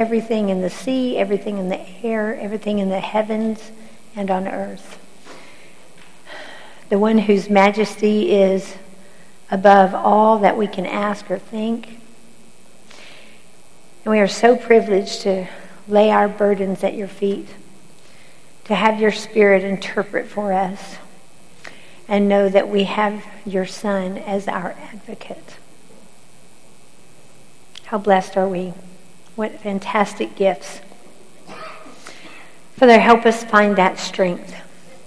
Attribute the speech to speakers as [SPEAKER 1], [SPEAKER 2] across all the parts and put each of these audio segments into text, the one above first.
[SPEAKER 1] everything in the sea, everything in the air, everything in the heavens and on earth. The one whose majesty is above all that we can ask or think. And we are so privileged to lay our burdens at your feet, to have your Spirit interpret for us, and know that we have your Son as our advocate. How blessed are we! What fantastic gifts. Father, help us find that strength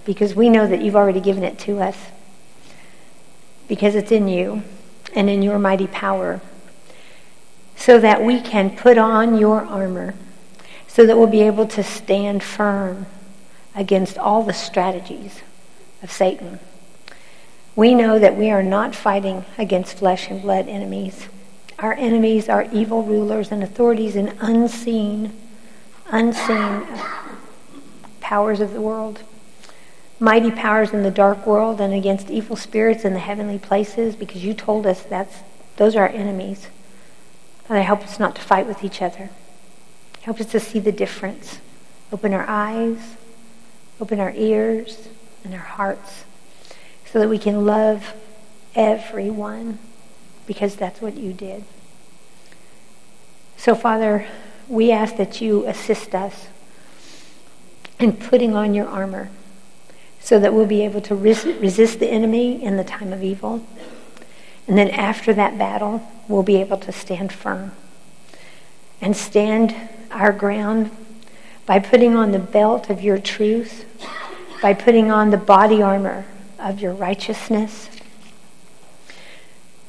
[SPEAKER 1] because we know that you've already given it to us because it's in you and in your mighty power so that we can put on your armor so that we'll be able to stand firm against all the strategies of Satan. We know that we are not fighting against flesh and blood enemies. Our enemies are evil rulers and authorities and unseen, unseen powers of the world. Mighty powers in the dark world and against evil spirits in the heavenly places, because you told us that's those are our enemies. Father, help us not to fight with each other. Help us to see the difference. Open our eyes, open our ears, and our hearts so that we can love everyone because that's what you did. So, Father, we ask that you assist us in putting on your armor so that we'll be able to resist the enemy in the time of evil. And then after that battle, we'll be able to stand firm and stand our ground by putting on the belt of your truth, by putting on the body armor of your righteousness,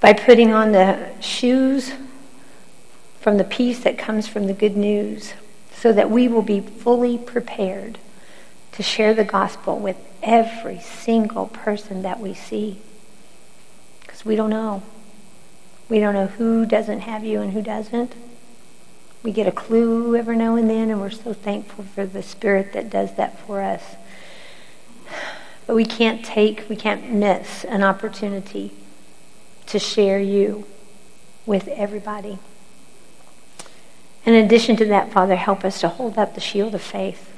[SPEAKER 1] by putting on the shoes from the peace that comes from the good news, so that we will be fully prepared to share the gospel with every single person that we see. Because we don't know. We don't know who doesn't have you and who doesn't. We get a clue every now and then, and we're so thankful for the Spirit that does that for us. But we can't take, we can't miss an opportunity to share you with everybody. In addition to that, Father, help us to hold up the shield of faith.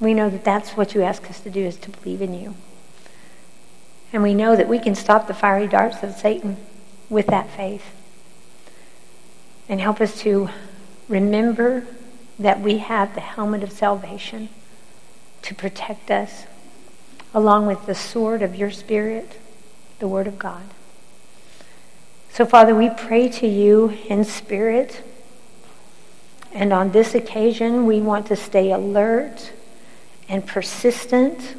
[SPEAKER 1] We know that that's what you ask us to do is to believe in you. And we know that we can stop the fiery darts of Satan with that faith. And help us to remember that we have the helmet of salvation to protect us, along with the sword of your Spirit the Word of God. So, Father, we pray to you in spirit. And on this occasion, we want to stay alert and persistent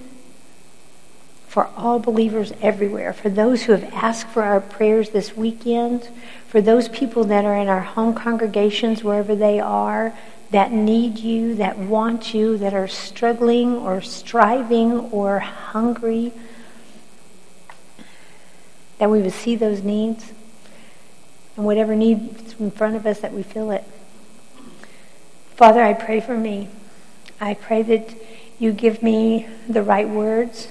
[SPEAKER 1] for all believers everywhere, for those who have asked for our prayers this weekend, for those people that are in our home congregations, wherever they are, that need you, that want you, that are struggling or striving or hungry that we would see those needs and whatever needs in front of us that we feel it. Father, I pray for me. I pray that you give me the right words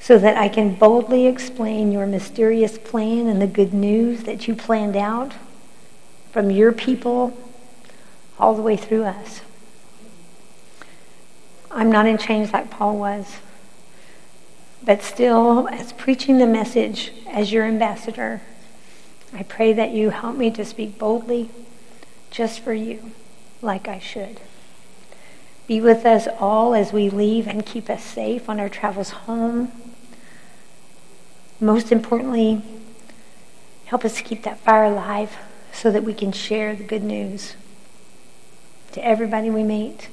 [SPEAKER 1] so that I can boldly explain your mysterious plan and the good news that you planned out from your people all the way through us. I'm not in chains like Paul was. But still, as preaching the message as your ambassador, I pray that you help me to speak boldly just for you, like I should. Be with us all as we leave and keep us safe on our travels home. Most importantly, help us keep that fire alive so that we can share the good news to everybody we meet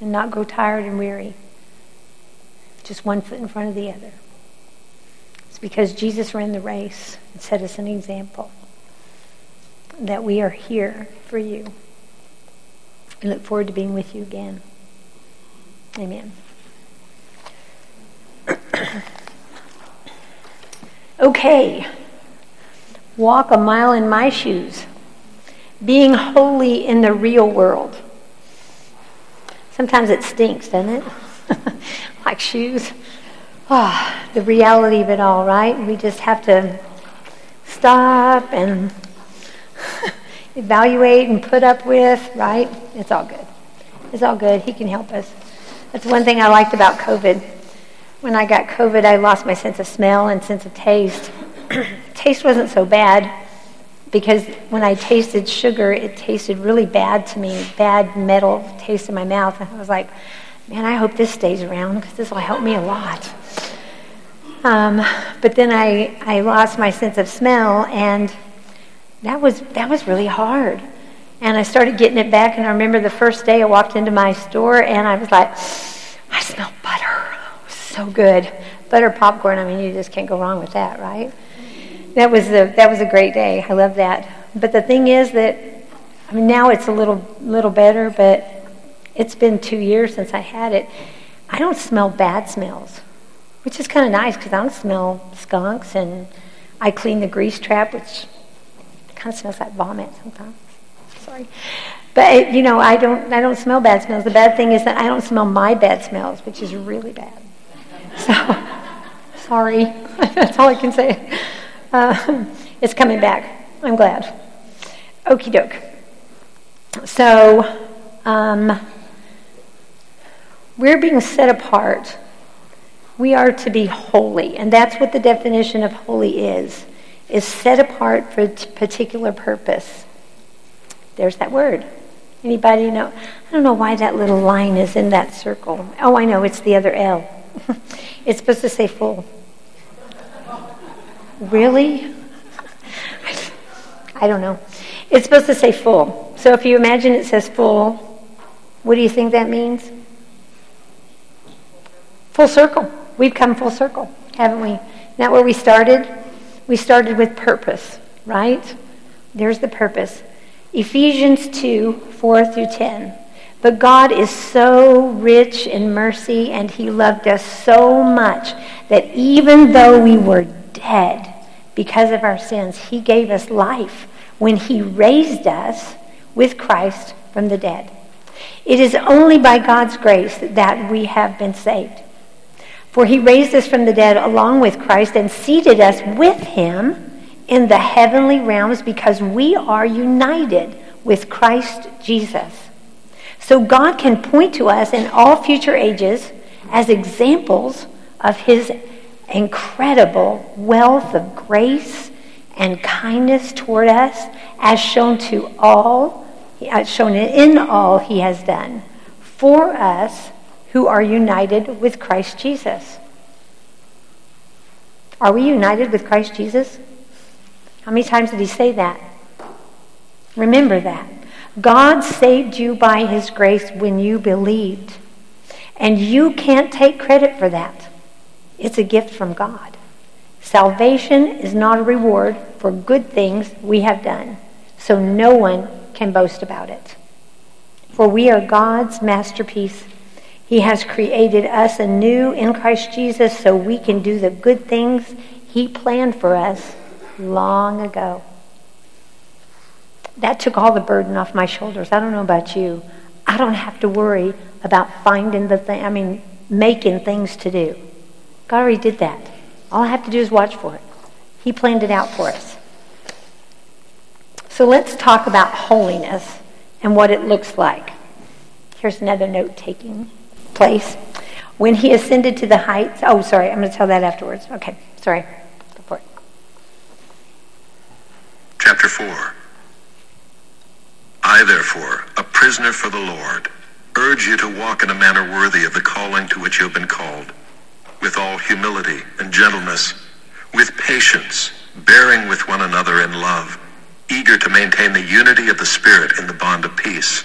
[SPEAKER 1] and not grow tired and weary just one foot in front of the other. It's because Jesus ran the race and set us an example that we are here for you. I look forward to being with you again. Amen. okay. Walk a mile in my shoes. Being holy in the real world. Sometimes it stinks, doesn't it? like shoes. Oh, the reality of it all, right? We just have to stop and evaluate and put up with, right? It's all good. It's all good. He can help us. That's one thing I liked about COVID. When I got COVID, I lost my sense of smell and sense of taste. taste wasn't so bad because when I tasted sugar, it tasted really bad to me, bad metal taste in my mouth. And I was like, man, I hope this stays around because this will help me a lot. Um, but then I, I lost my sense of smell, and that was, that was really hard. And I started getting it back, and I remember the first day I walked into my store, and I was like, I smell butter. So good. Butter popcorn, I mean, you just can't go wrong with that, right? That was a, that was a great day. I love that. But the thing is that, I mean, now it's a little, little better, but it's been two years since I had it. I don't smell bad smells which is kind of nice because I don't smell skunks, and I clean the grease trap, which kind of smells like vomit sometimes. Sorry, but it, you know, I don't I don't smell bad smells. The bad thing is that I don't smell my bad smells, which is really bad. So, sorry, that's all I can say. Uh, it's coming back. I'm glad. Okie doke. So, um, we're being set apart we are to be holy, and that's what the definition of holy is, is set apart for a particular purpose. There's that word. Anybody know? I don't know why that little line is in that circle. Oh, I know, it's the other L. it's supposed to say full. Really? I don't know. It's supposed to say full. So if you imagine it says full, what do you think that means? Full circle. We've come full circle, haven't we? Not where we started? We started with purpose, right? There's the purpose. Ephesians 2 4 through 10. But God is so rich in mercy, and He loved us so much that even though we were dead because of our sins, He gave us life when He raised us with Christ from the dead. It is only by God's grace that we have been saved. For he raised us from the dead along with Christ and seated us with him in the heavenly realms because we are united with Christ Jesus. So God can point to us in all future ages as examples of his incredible wealth of grace and kindness toward us as shown to all as shown in all he has done for us who are united with Christ Jesus. Are we united with Christ Jesus? How many times did he say that? Remember that. God saved you by his grace when you believed. And you can't take credit for that. It's a gift from God. Salvation is not a reward for good things we have done, so no one can boast about it. For we are God's masterpiece he has created us anew in Christ Jesus so we can do the good things He planned for us long ago. That took all the burden off my shoulders. I don't know about you. I don't have to worry about finding the thing, I mean, making things to do. God already did that. All I have to do is watch for it. He planned it out for us. So let's talk about holiness and what it looks like. Here's another note taking place. When he ascended to the heights, oh, sorry, I'm going to tell that afterwards. Okay, sorry. Go for it.
[SPEAKER 2] Chapter 4 I, therefore, a prisoner for the Lord, urge you to walk in a manner worthy of the calling to which you have been called, with all humility and gentleness, with patience, bearing with one another in love, eager to maintain the unity of the Spirit in the bond of peace.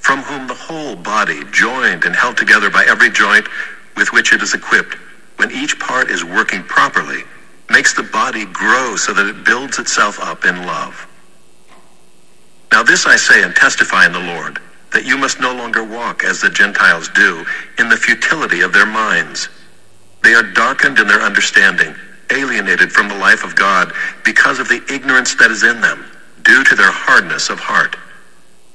[SPEAKER 2] from whom the whole body, joined and held together by every joint with which it is equipped, when each part is working properly, makes the body grow so that it builds itself up in love. Now this I say and testify in the Lord, that you must no longer walk as the Gentiles do, in the futility of their minds. They are darkened in their understanding alienated from the life of God because of the ignorance that is in them, due to their hardness of heart.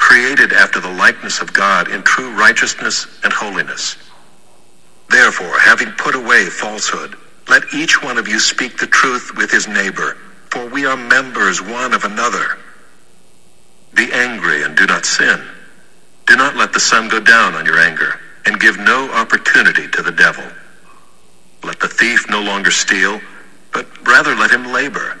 [SPEAKER 2] created after the likeness of God in true righteousness and holiness. Therefore, having put away falsehood, let each one of you speak the truth with his neighbor, for we are members one of another. Be angry and do not sin. Do not let the sun go down on your anger, and give no opportunity to the devil. Let the thief no longer steal, but rather let him labor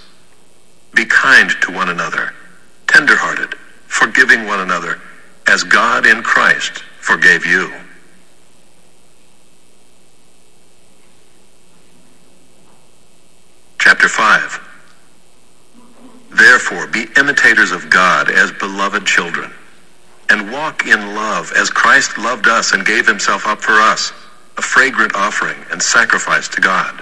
[SPEAKER 2] Be kind to one another, tenderhearted, forgiving one another, as God in Christ forgave you. Chapter 5 Therefore, be imitators of God as beloved children, and walk in love as Christ loved us and gave himself up for us, a fragrant offering and sacrifice to God.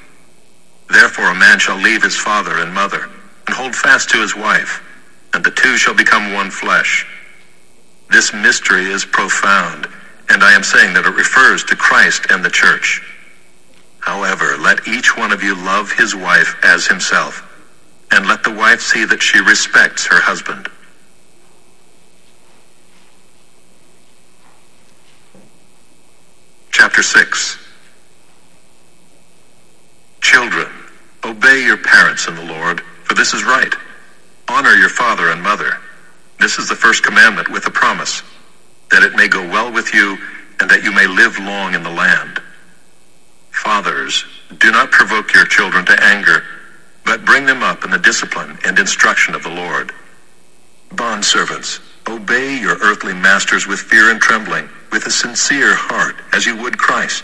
[SPEAKER 2] Therefore a man shall leave his father and mother, and hold fast to his wife, and the two shall become one flesh. This mystery is profound and I am saying that it refers to Christ and the church. However, let each one of you love his wife as himself, and let the wife see that she respects her husband. Chapter 6 Children, obey your parents in the Lord, for this is right. Honor your father and mother. This is the first commandment with a promise that it may go well with you, and that you may live long in the land. Fathers, do not provoke your children to anger, but bring them up in the discipline and instruction of the Lord. Bondservants, obey your earthly masters with fear and trembling, with a sincere heart, as you would Christ.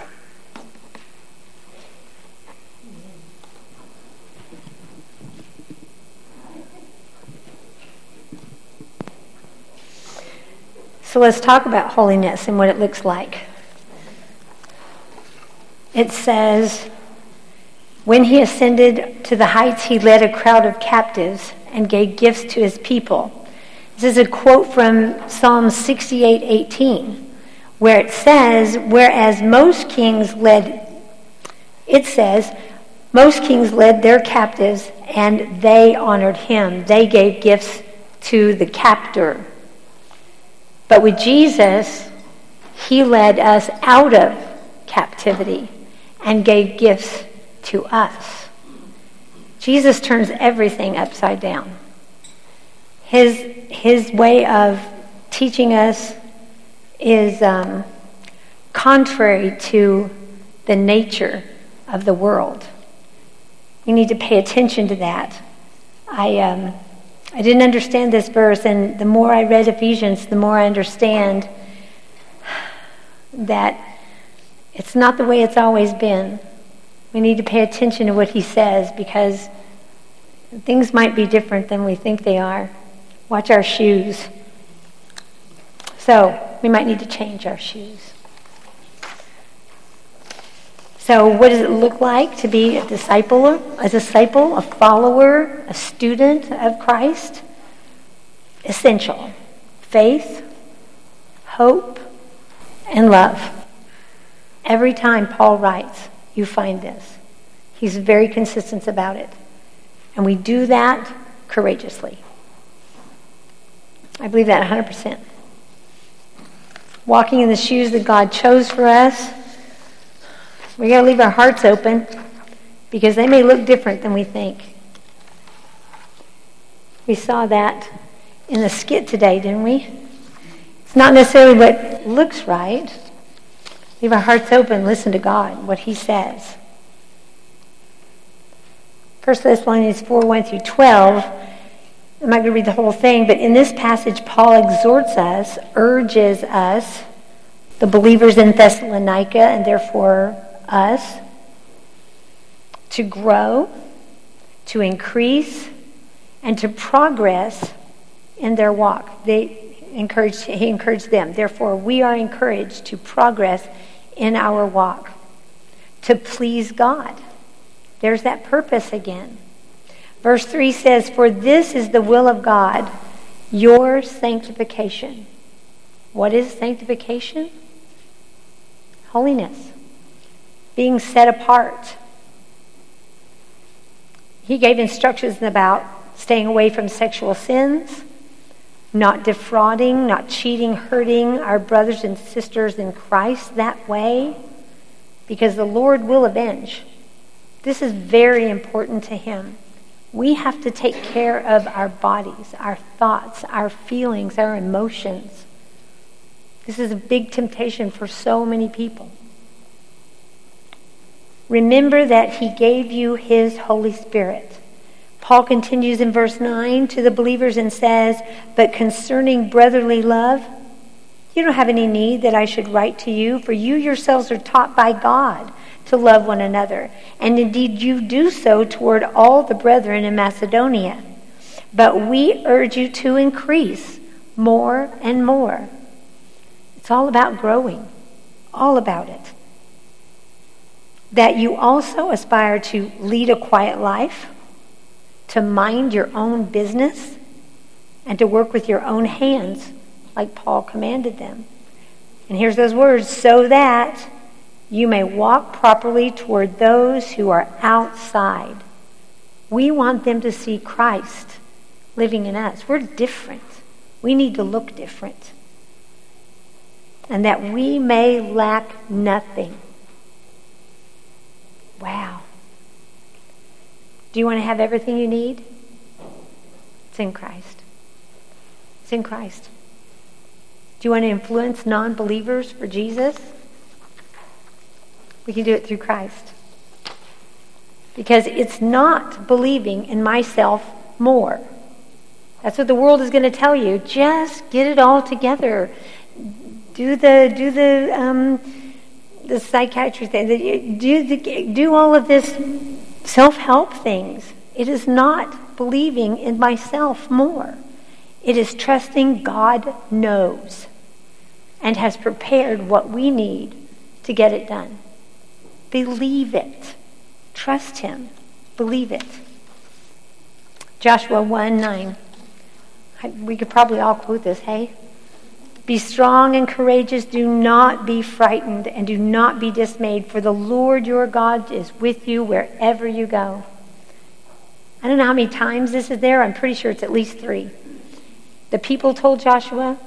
[SPEAKER 1] So let's talk about holiness and what it looks like. It says, When he ascended to the heights, he led a crowd of captives and gave gifts to his people. This is a quote from Psalm 68 18, where it says, Whereas most kings led, it says, most kings led their captives and they honored him. They gave gifts to the captor but with Jesus, He led us out of captivity and gave gifts to us. Jesus turns everything upside down. His, his way of teaching us is um, contrary to the nature of the world. We need to pay attention to that. I, um, I didn't understand this verse, and the more I read Ephesians, the more I understand that it's not the way it's always been. We need to pay attention to what he says because things might be different than we think they are. Watch our shoes. So, we might need to change our shoes. So, what does it look like to be a disciple, a disciple, a follower, a student of Christ? Essential. Faith, hope, and love. Every time Paul writes, you find this. He's very consistent about it. And we do that courageously. I believe that 100%. Walking in the shoes that God chose for us, we got to leave our hearts open because they may look different than we think. We saw that in the skit today, didn't we? It's not necessarily what looks right, Leave our hearts open, listen to God, what He says. 1 Thessalonians 4 1 through 12. I'm not going to read the whole thing, but in this passage, Paul exhorts us, urges us, the believers in Thessalonica, and therefore us, to grow, to increase, and to progress in their walk. They encouraged, he encouraged them. Therefore, we are encouraged to progress in our walk to please God. There's that purpose again. Verse 3 says, For this is the will of God, your sanctification. What is sanctification? Holiness, being set apart. He gave instructions about staying away from sexual sins not defrauding, not cheating, hurting our brothers and sisters in Christ that way, because the Lord will avenge. This is very important to Him. We have to take care of our bodies, our thoughts, our feelings, our emotions. This is a big temptation for so many people. Remember that He gave you His Holy Spirit. Paul continues in verse 9 to the believers and says, But concerning brotherly love, you don't have any need that I should write to you, for you yourselves are taught by God to love one another. And indeed, you do so toward all the brethren in Macedonia. But we urge you to increase more and more. It's all about growing, all about it. That you also aspire to lead a quiet life to mind your own business and to work with your own hands, like Paul commanded them. And here's those words so that you may walk properly toward those who are outside. We want them to see Christ living in us. We're different. We need to look different. And that we may lack nothing. Wow. Do you want to have everything you need? It's in Christ. It's in Christ. Do you want to influence non believers for Jesus? We can do it through Christ. Because it's not believing in myself more. That's what the world is going to tell you. Just get it all together. Do the do the um, the psychiatry thing. That you do the, do all of this self help things. It is not believing in myself more. It is trusting God knows and has prepared what we need to get it done. Believe it. Trust Him. Believe it. Joshua 1 9. We could probably all quote this, hey? Be strong and courageous. Do not be frightened and do not be dismayed, for the Lord your God is with you wherever you go. I don't know how many times this is there. I'm pretty sure it's at least three. The people told Joshua,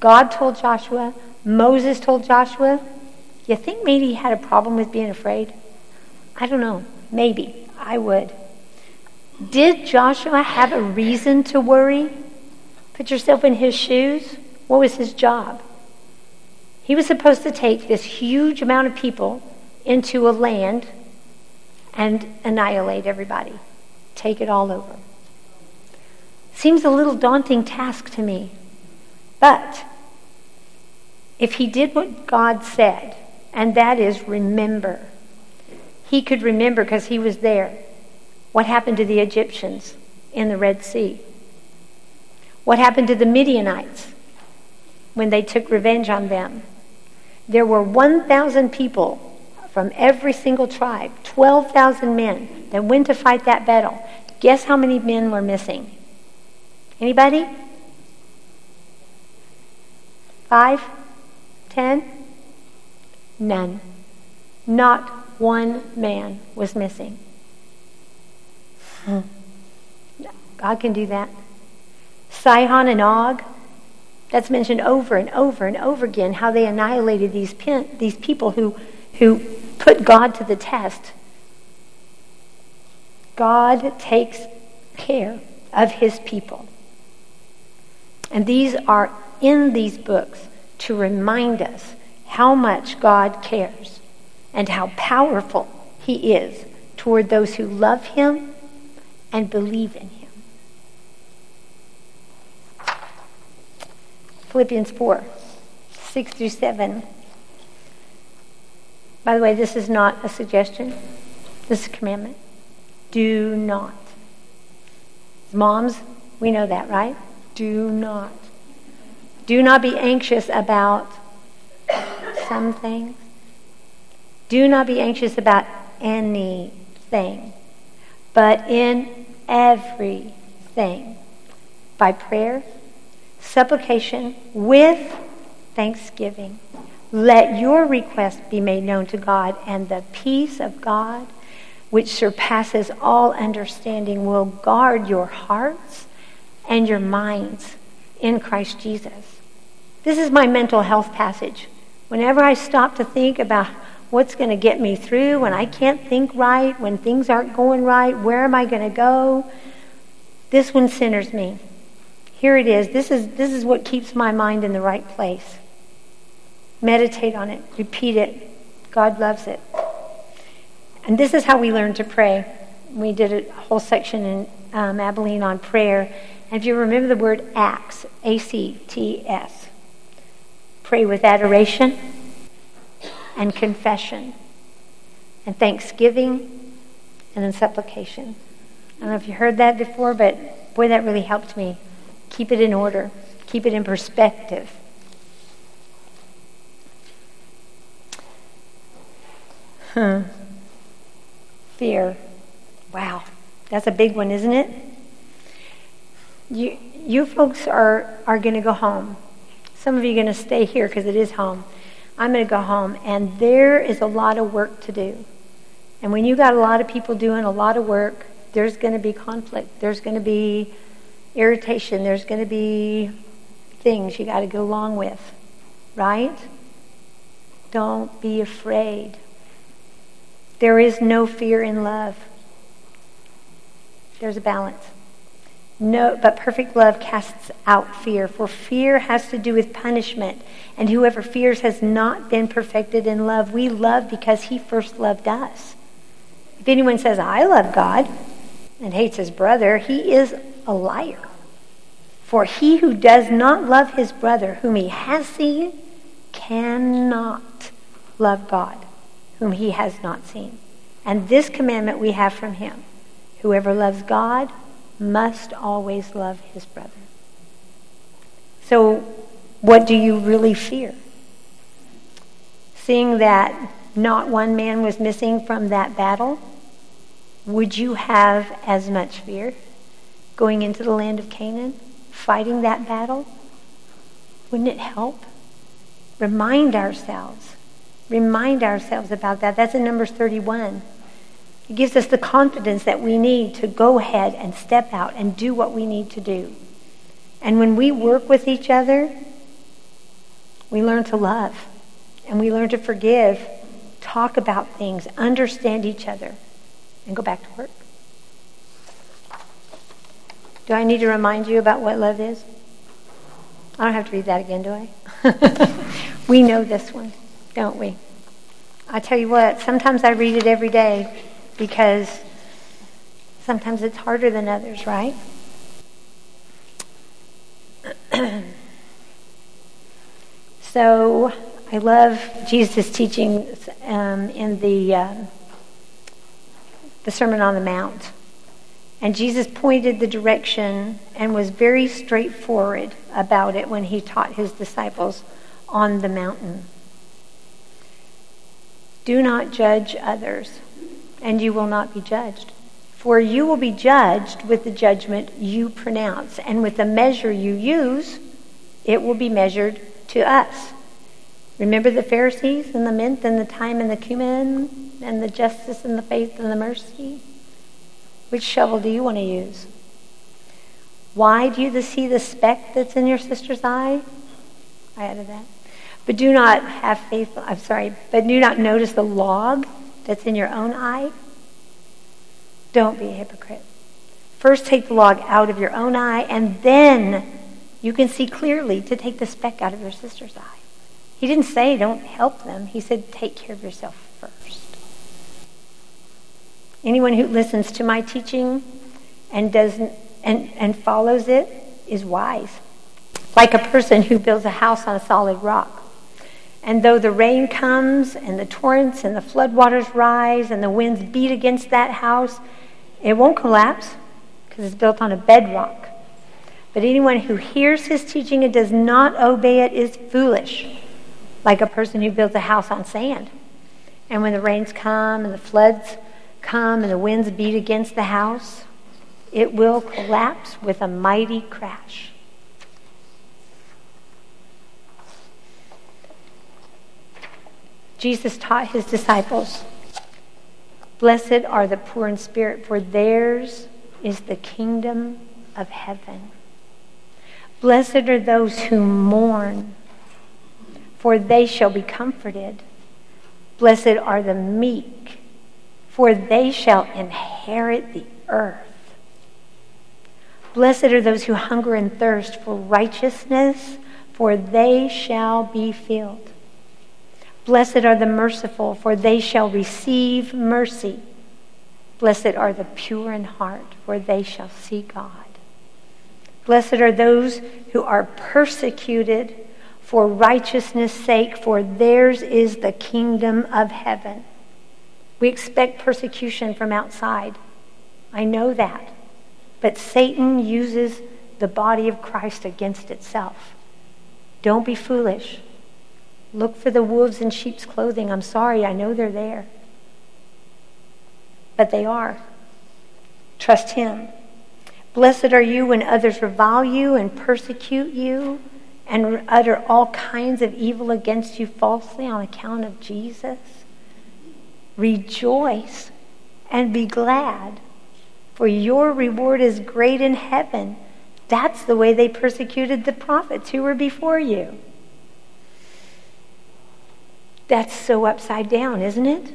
[SPEAKER 1] God told Joshua, Moses told Joshua, you think maybe he had a problem with being afraid? I don't know. Maybe. I would. Did Joshua have a reason to worry? Put yourself in his shoes. What was his job? He was supposed to take this huge amount of people into a land and annihilate everybody, take it all over. Seems a little daunting task to me. But if he did what God said, and that is remember, he could remember because he was there. What happened to the Egyptians in the Red Sea? What happened to the Midianites when they took revenge on them? There were 1,000 people from every single tribe, 12,000 men that went to fight that battle. Guess how many men were missing? Anybody? Five? Ten? None. Not one man was missing. Hmm. God can do that. Sihon and Og, that's mentioned over and over and over again how they annihilated these, these people who, who put God to the test. God takes care of his people. And these are in these books to remind us how much God cares and how powerful he is toward those who love him and believe in him. Philippians 4 6 through 7. By the way, this is not a suggestion, this is a commandment. Do not. Moms, we know that, right? Do not. Do not be anxious about some things. Do not be anxious about anything, but in everything, by prayer, supplication, with thanksgiving let your request be made known to God, and the peace of God, which surpasses all understanding, will guard your hearts and your minds in Christ Jesus. This is my mental health passage. Whenever I stop to think about what's going to get me through, when I can't think right, when things aren't going right, where am I going to go? This one centers me. Here it is. This is, this is what keeps my mind in the right place. Meditate on it, repeat it. God loves it. And this is how we learn to pray. We did a whole section in um, Abilene on prayer. And if you remember the word acts, A C T S, pray with adoration and confession and thanksgiving and then supplication. I don't know if you heard that before, but boy, that really helped me. Keep it in order, keep it in perspective. Hmm. Fear. Wow. That's a big one, isn't it? You, you folks are, are going to go home. Some of you are going to stay here because it is home. I'm going to go home, and there is a lot of work to do. And when you got a lot of people doing a lot of work, there's going to be conflict. There's going to be irritation. There's going to be things you got to go along with, right? Don't be afraid. There is no fear in love. There's a balance. No, but perfect love casts out fear, for fear has to do with punishment, and whoever fears has not been perfected in love. We love because he first loved us. If anyone says, I love God, and hates his brother, he is a liar. For he who does not love his brother, whom he has seen, cannot love God whom he has not seen. And this commandment we have from him whoever loves God must always love his brother. So, what do you really fear? Seeing that not one man was missing from that battle, would you have as much fear going into the land of Canaan, fighting that battle? Wouldn't it help? Remind ourselves remind ourselves about that. That's in Numbers 31. It gives us the confidence that we need to go ahead and step out and do what we need to do. And when we work with each other, We learn to love and we learn to forgive, talk about things, understand each other, and go back to work. Do I need to remind you about what love is? I don't have to read that again, do I? we know this one, don't we? I tell you what, sometimes I read it every day because sometimes it's harder than others, right? so I love Jesus' teachings um, in the, uh, the Sermon on the Mount. And Jesus pointed the direction and was very straightforward about it when he taught his disciples on the mountain. Do not judge others, and you will not be judged. For you will be judged with the judgment you pronounce, and with the measure you use, it will be measured to us. Remember the Pharisees and the mint and the thyme and the cumin and the justice and the faith and the mercy? Which shovel do you want to use? Why do you see the speck that's in your sister's eye? I added that. But do not have faith, I'm sorry, but do not notice the log that's in your own eye? Don't be a hypocrite. First take the log out of your own eye, and then you can see clearly to take the speck out of your sister's eye. He didn't say don't help them. He said take care of yourself first. Anyone who listens to my teaching and doesn't and, and follows it is wise. Like a person who builds a house on a solid rock. And though the rain comes and the torrents and the floodwaters rise and the winds beat against that house, it won't collapse because it's built on a bedrock. But anyone who hears his teaching and does not obey it is foolish like a person who builds a house on sand. And when the rains come and the floods come and the winds beat against the house, it will collapse with a mighty crash. Jesus taught his disciples Blessed are the poor in spirit, for theirs is the kingdom of heaven. Blessed are those who mourn for they shall be comforted. Blessed are the meek, for they shall inherit the earth. Blessed are those who hunger and thirst for righteousness, for they shall be filled. Blessed are the merciful, for they shall receive mercy. Blessed are the pure in heart, for they shall see God. Blessed are those who are persecuted for righteousness' sake, for theirs is the kingdom of heaven. We expect persecution from outside. I know that. But Satan uses the body of Christ against itself. Don't be foolish. Look for the wolves in sheep's clothing. I'm sorry, I know they're there. But they are. Trust Him. Blessed are you when others revile you and persecute you and utter all kinds of evil against you falsely on account of Jesus? Rejoice and be glad, for your reward is great in heaven. That's the way they persecuted the prophets who were before you. That's so upside down, isn't it?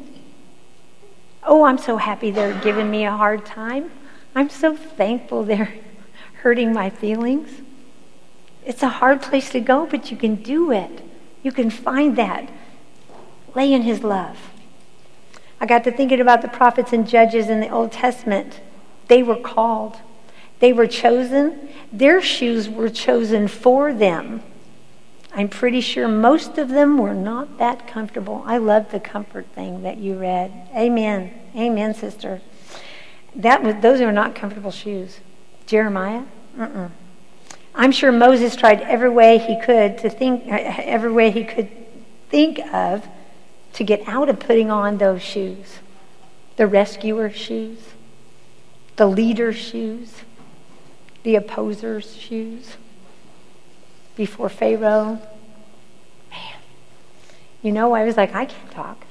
[SPEAKER 1] Oh, I'm so happy they're giving me a hard time. I'm so thankful they're hurting my feelings. It's a hard place to go, but you can do it. You can find that. Lay in His love. I got to thinking about the prophets and judges in the Old Testament. They were called, they were chosen. Their shoes were chosen for them. I'm pretty sure most of them were not that comfortable. I love the comfort thing that you read. Amen. Amen, sister. That was, those are not comfortable shoes. Jeremiah? Mm-mm. I'm sure Moses tried every way he could to think, uh, every way he could think of to get out of putting on those shoes. The rescuer shoes, the leader's shoes, the opposer's shoes before Pharaoh. Man, you know, I was like, I can't talk.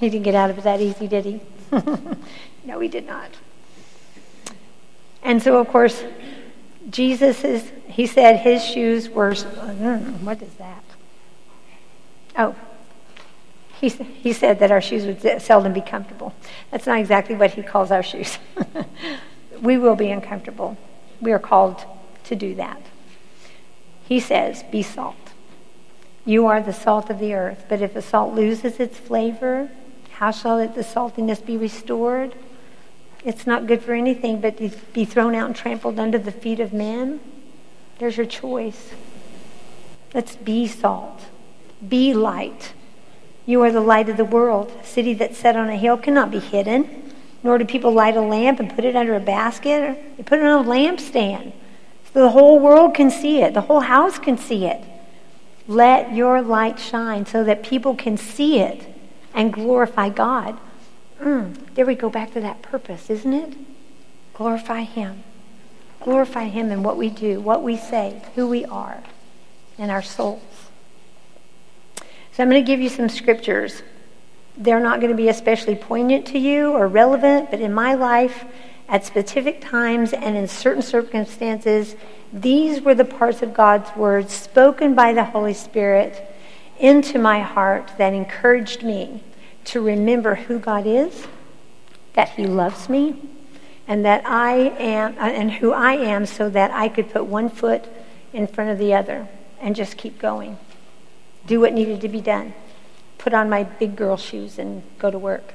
[SPEAKER 1] He didn't get out of it that easy, did he? no, he did not. And so, of course, Jesus is, he said his shoes were, hmm, what is that? Oh, he, he said that our shoes would seldom be comfortable. That's not exactly what he calls our shoes. we will be uncomfortable. We are called to do that. He says, Be salt. You are the salt of the earth. But if the salt loses its flavor, how shall it, the saltiness be restored? It's not good for anything but to be thrown out and trampled under the feet of men. There's your choice. Let's be salt. Be light. You are the light of the world. A city that's set on a hill cannot be hidden, nor do people light a lamp and put it under a basket. They put it on a lampstand so the whole world can see it, the whole house can see it. Let your light shine so that people can see it and glorify God. Mm, there we go back to that purpose, isn't it? Glorify Him. Glorify Him in what we do, what we say, who we are, and our souls. So I'm going to give you some scriptures. They're not going to be especially poignant to you or relevant, but in my life, at specific times and in certain circumstances, these were the parts of God's Word spoken by the Holy Spirit into my heart that encouraged me to remember who God is, that He loves me, and that I am, uh, and who I am, so that I could put one foot in front of the other and just keep going. Do what needed to be done. Put on my big girl shoes and go to work.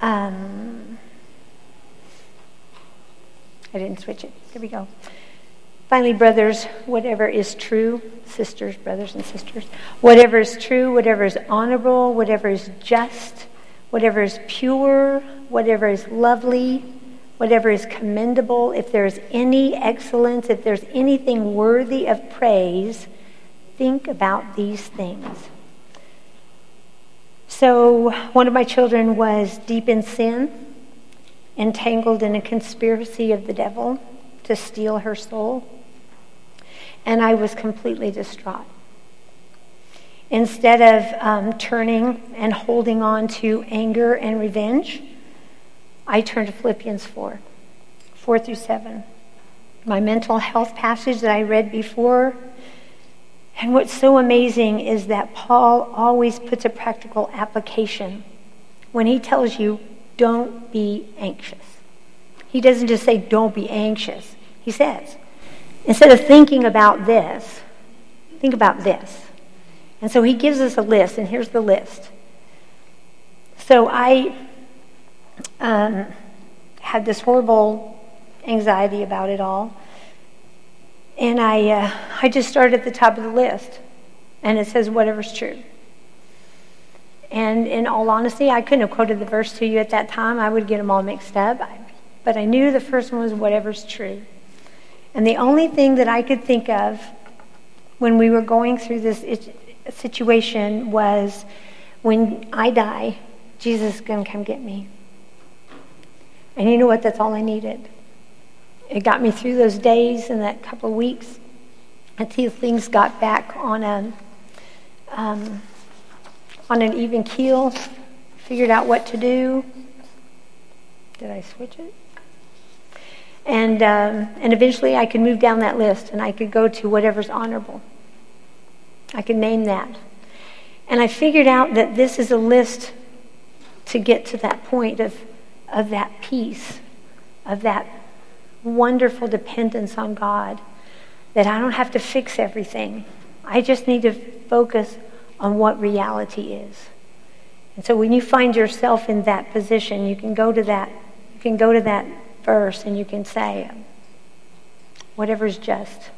[SPEAKER 1] Um, I didn't switch it. There we go. Finally, brothers, whatever is true, sisters, brothers and sisters, whatever is true, whatever is honorable, whatever is just, whatever is pure, whatever is lovely, whatever is commendable, if there's any excellence, if there's anything worthy of praise, think about these things. So, one of my children was deep in sin entangled in a conspiracy of the devil to steal her soul. And I was completely distraught. Instead of um, turning and holding on to anger and revenge, I turned to Philippians 4 4 through 7. My mental health passage that I read before. And what's so amazing is that Paul always puts a practical application when he tells you don't be anxious. He doesn't just say, don't be anxious. He says, instead of thinking about this, think about this. And so he gives us a list, and here's the list. So I um, had this horrible anxiety about it all. And I, uh, I just started at the top of the list. And it says, whatever's true. And in all honesty, I couldn't have quoted the verse to you at that time. I would get them all mixed up. But I knew the first one was whatever's true. And the only thing that I could think of when we were going through this situation was when I die, Jesus is going to come get me. And you know what? That's all I needed. It got me through those days and that couple of weeks until things got back on a. Um, on an even keel, figured out what to do. Did I switch it? And, um, and eventually I could move down that list and I could go to whatever's honorable. I could name that. And I figured out that this is a list to get to that point of, of that peace, of that wonderful dependence on God, that I don't have to fix everything. I just need to focus on what reality is. And so when you find yourself in that position, you can go to that, you can go to that verse and you can say, whatever's just.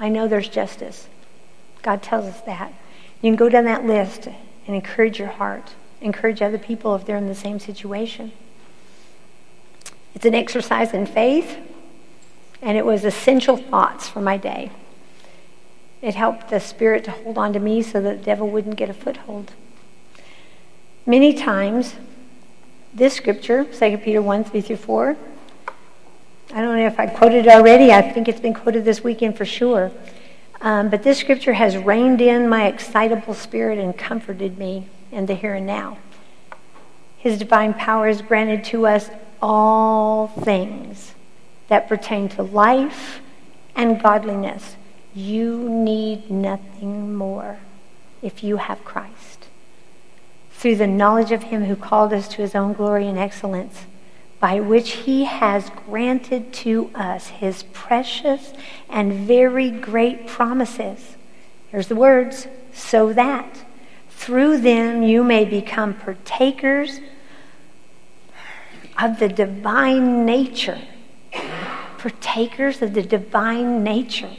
[SPEAKER 1] I know there's justice. God tells us that. You can go down that list and encourage your heart, encourage other people if they're in the same situation. It's an exercise in faith, and it was essential thoughts for my day. It helped the Spirit to hold on to me so that the devil wouldn't get a foothold. Many times, this scripture, 2 Peter 1 3 through 4, I don't know if I quoted it already. I think it's been quoted this weekend for sure. Um, but this scripture has reined in my excitable spirit and comforted me in the here and now. His divine power is granted to us all things that pertain to life and godliness You need nothing more if you have Christ. Through the knowledge of Him who called us to His own glory and excellence, by which He has granted to us His precious and very great promises. Here's the words so that through them you may become partakers of the divine nature. Partakers of the divine nature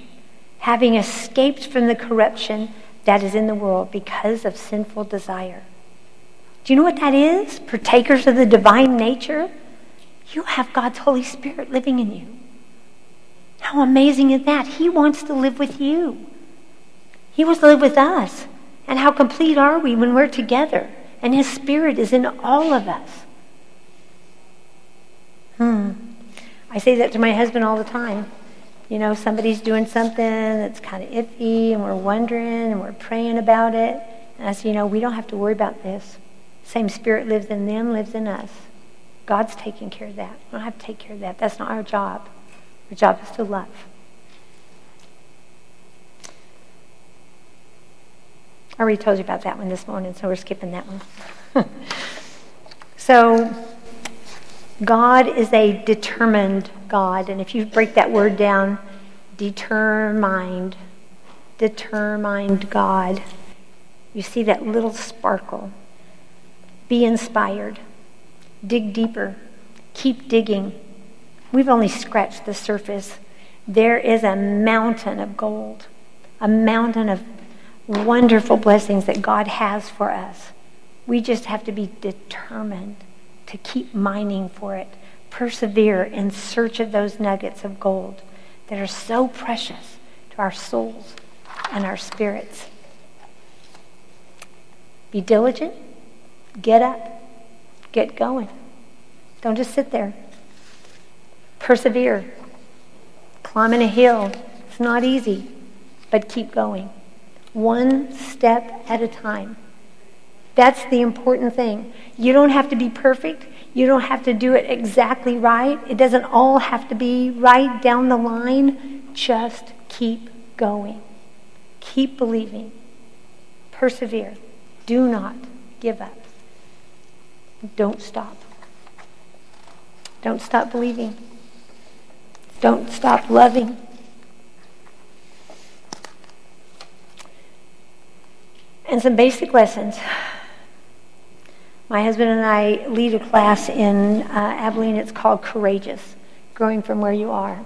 [SPEAKER 1] having escaped from the corruption that is in the world because of sinful desire. Do you know what that is? Partakers of the divine nature? You have God's Holy Spirit living in you. How amazing is that? He wants to live with you. He wants to live with us. And how complete are we when we're together? And His Spirit is in all of us. Hmm. I say that to my husband all the time you know, somebody's doing something that's kind of iffy and we're wondering and we're praying about it. And I say, you know, we don't have to worry about this. Same spirit lives in them, lives in us. God's taking care of that. We don't have to take care of that. That's not our job. Our job is to love. I already told you about that one this morning, so we're skipping that one. so, God is a determined God. And if you break that word down, determined, determined God, you see that little sparkle. Be inspired. Dig deeper. Keep digging. We've only scratched the surface. There is a mountain of gold, a mountain of wonderful blessings that God has for us. We just have to be determined to keep mining for it persevere in search of those nuggets of gold that are so precious to our souls and our spirits. Be diligent, get up, get going. Don't just sit there. Persevere. Climbing a hill, it's not easy, but keep going. One step at a time. That's the important thing. You don't have to be perfect. You don't have to do it exactly right. It doesn't all have to be right down the line. Just keep going. Keep believing. Persevere. Do not give up. Don't stop. Don't stop believing. Don't stop loving. And some basic lessons. My husband and I lead a class in uh, Abilene. It's called Courageous Growing from Where You Are.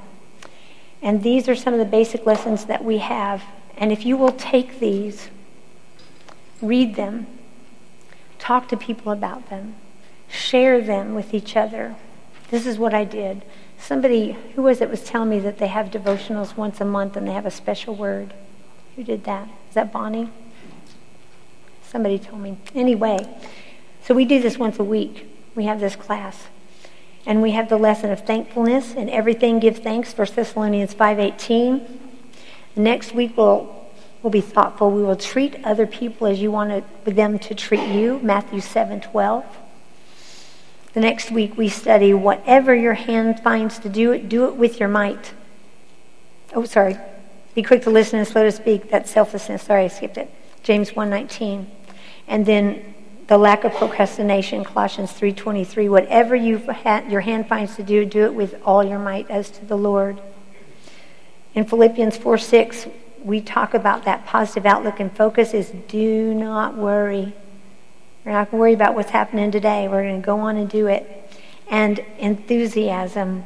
[SPEAKER 1] And these are some of the basic lessons that we have. And if you will take these, read them, talk to people about them, share them with each other. This is what I did. Somebody, who was it, was telling me that they have devotionals once a month and they have a special word. Who did that? Is that Bonnie? Somebody told me. Anyway, so we do this once a week. We have this class. And we have the lesson of thankfulness and everything give thanks, 1 Thessalonians 5.18. Next week we'll, we'll be thoughtful. We will treat other people as you want them to treat you, Matthew 7.12. The next week we study whatever your hand finds to do it, do it with your might. Oh, sorry. Be quick to listen and slow to speak. That's selflessness. Sorry, I skipped it. James 1.19. And then the lack of procrastination colossians 3.23 whatever you your hand finds to do do it with all your might as to the lord. In philippians 4.6 we talk about that positive outlook and focus is do not worry. We're not going to worry about what's happening today. We're going to go on and do it. And enthusiasm.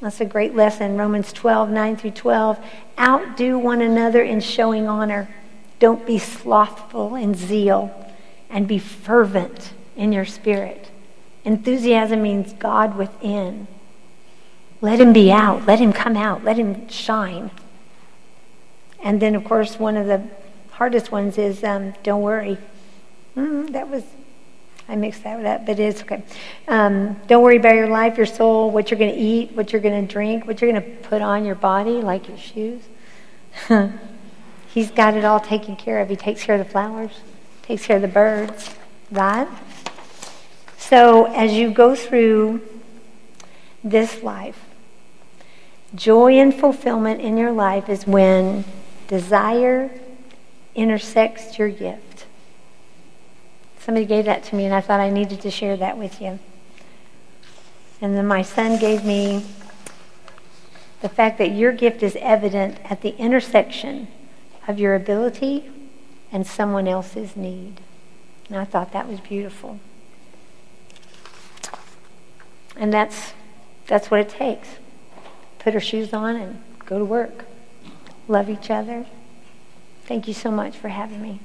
[SPEAKER 1] That's a great lesson. Romans 12 9 through 12 outdo one another in showing honor. Don't be slothful in zeal and be fervent in your spirit. Enthusiasm means God within. Let him be out. Let him come out. Let him shine. And then, of course, one of the hardest ones is um, don't worry. Mm, that was, I mixed that up, but it's okay. Um, don't worry about your life, your soul, what you're going to eat, what you're going to drink, what you're going to put on your body, like your shoes. He's got it all taken care of. He takes care of the flowers takes care of the birds, right? So as you go through this life, joy and fulfillment in your life is when desire intersects your gift. Somebody gave that to me, and I thought I needed to share that with you. And then my son gave me the fact that your gift is evident at the intersection of your ability and someone else's need. And I thought that was beautiful. And that's, that's what it takes. Put our shoes on and go to work. Love each other. Thank you so much for having me.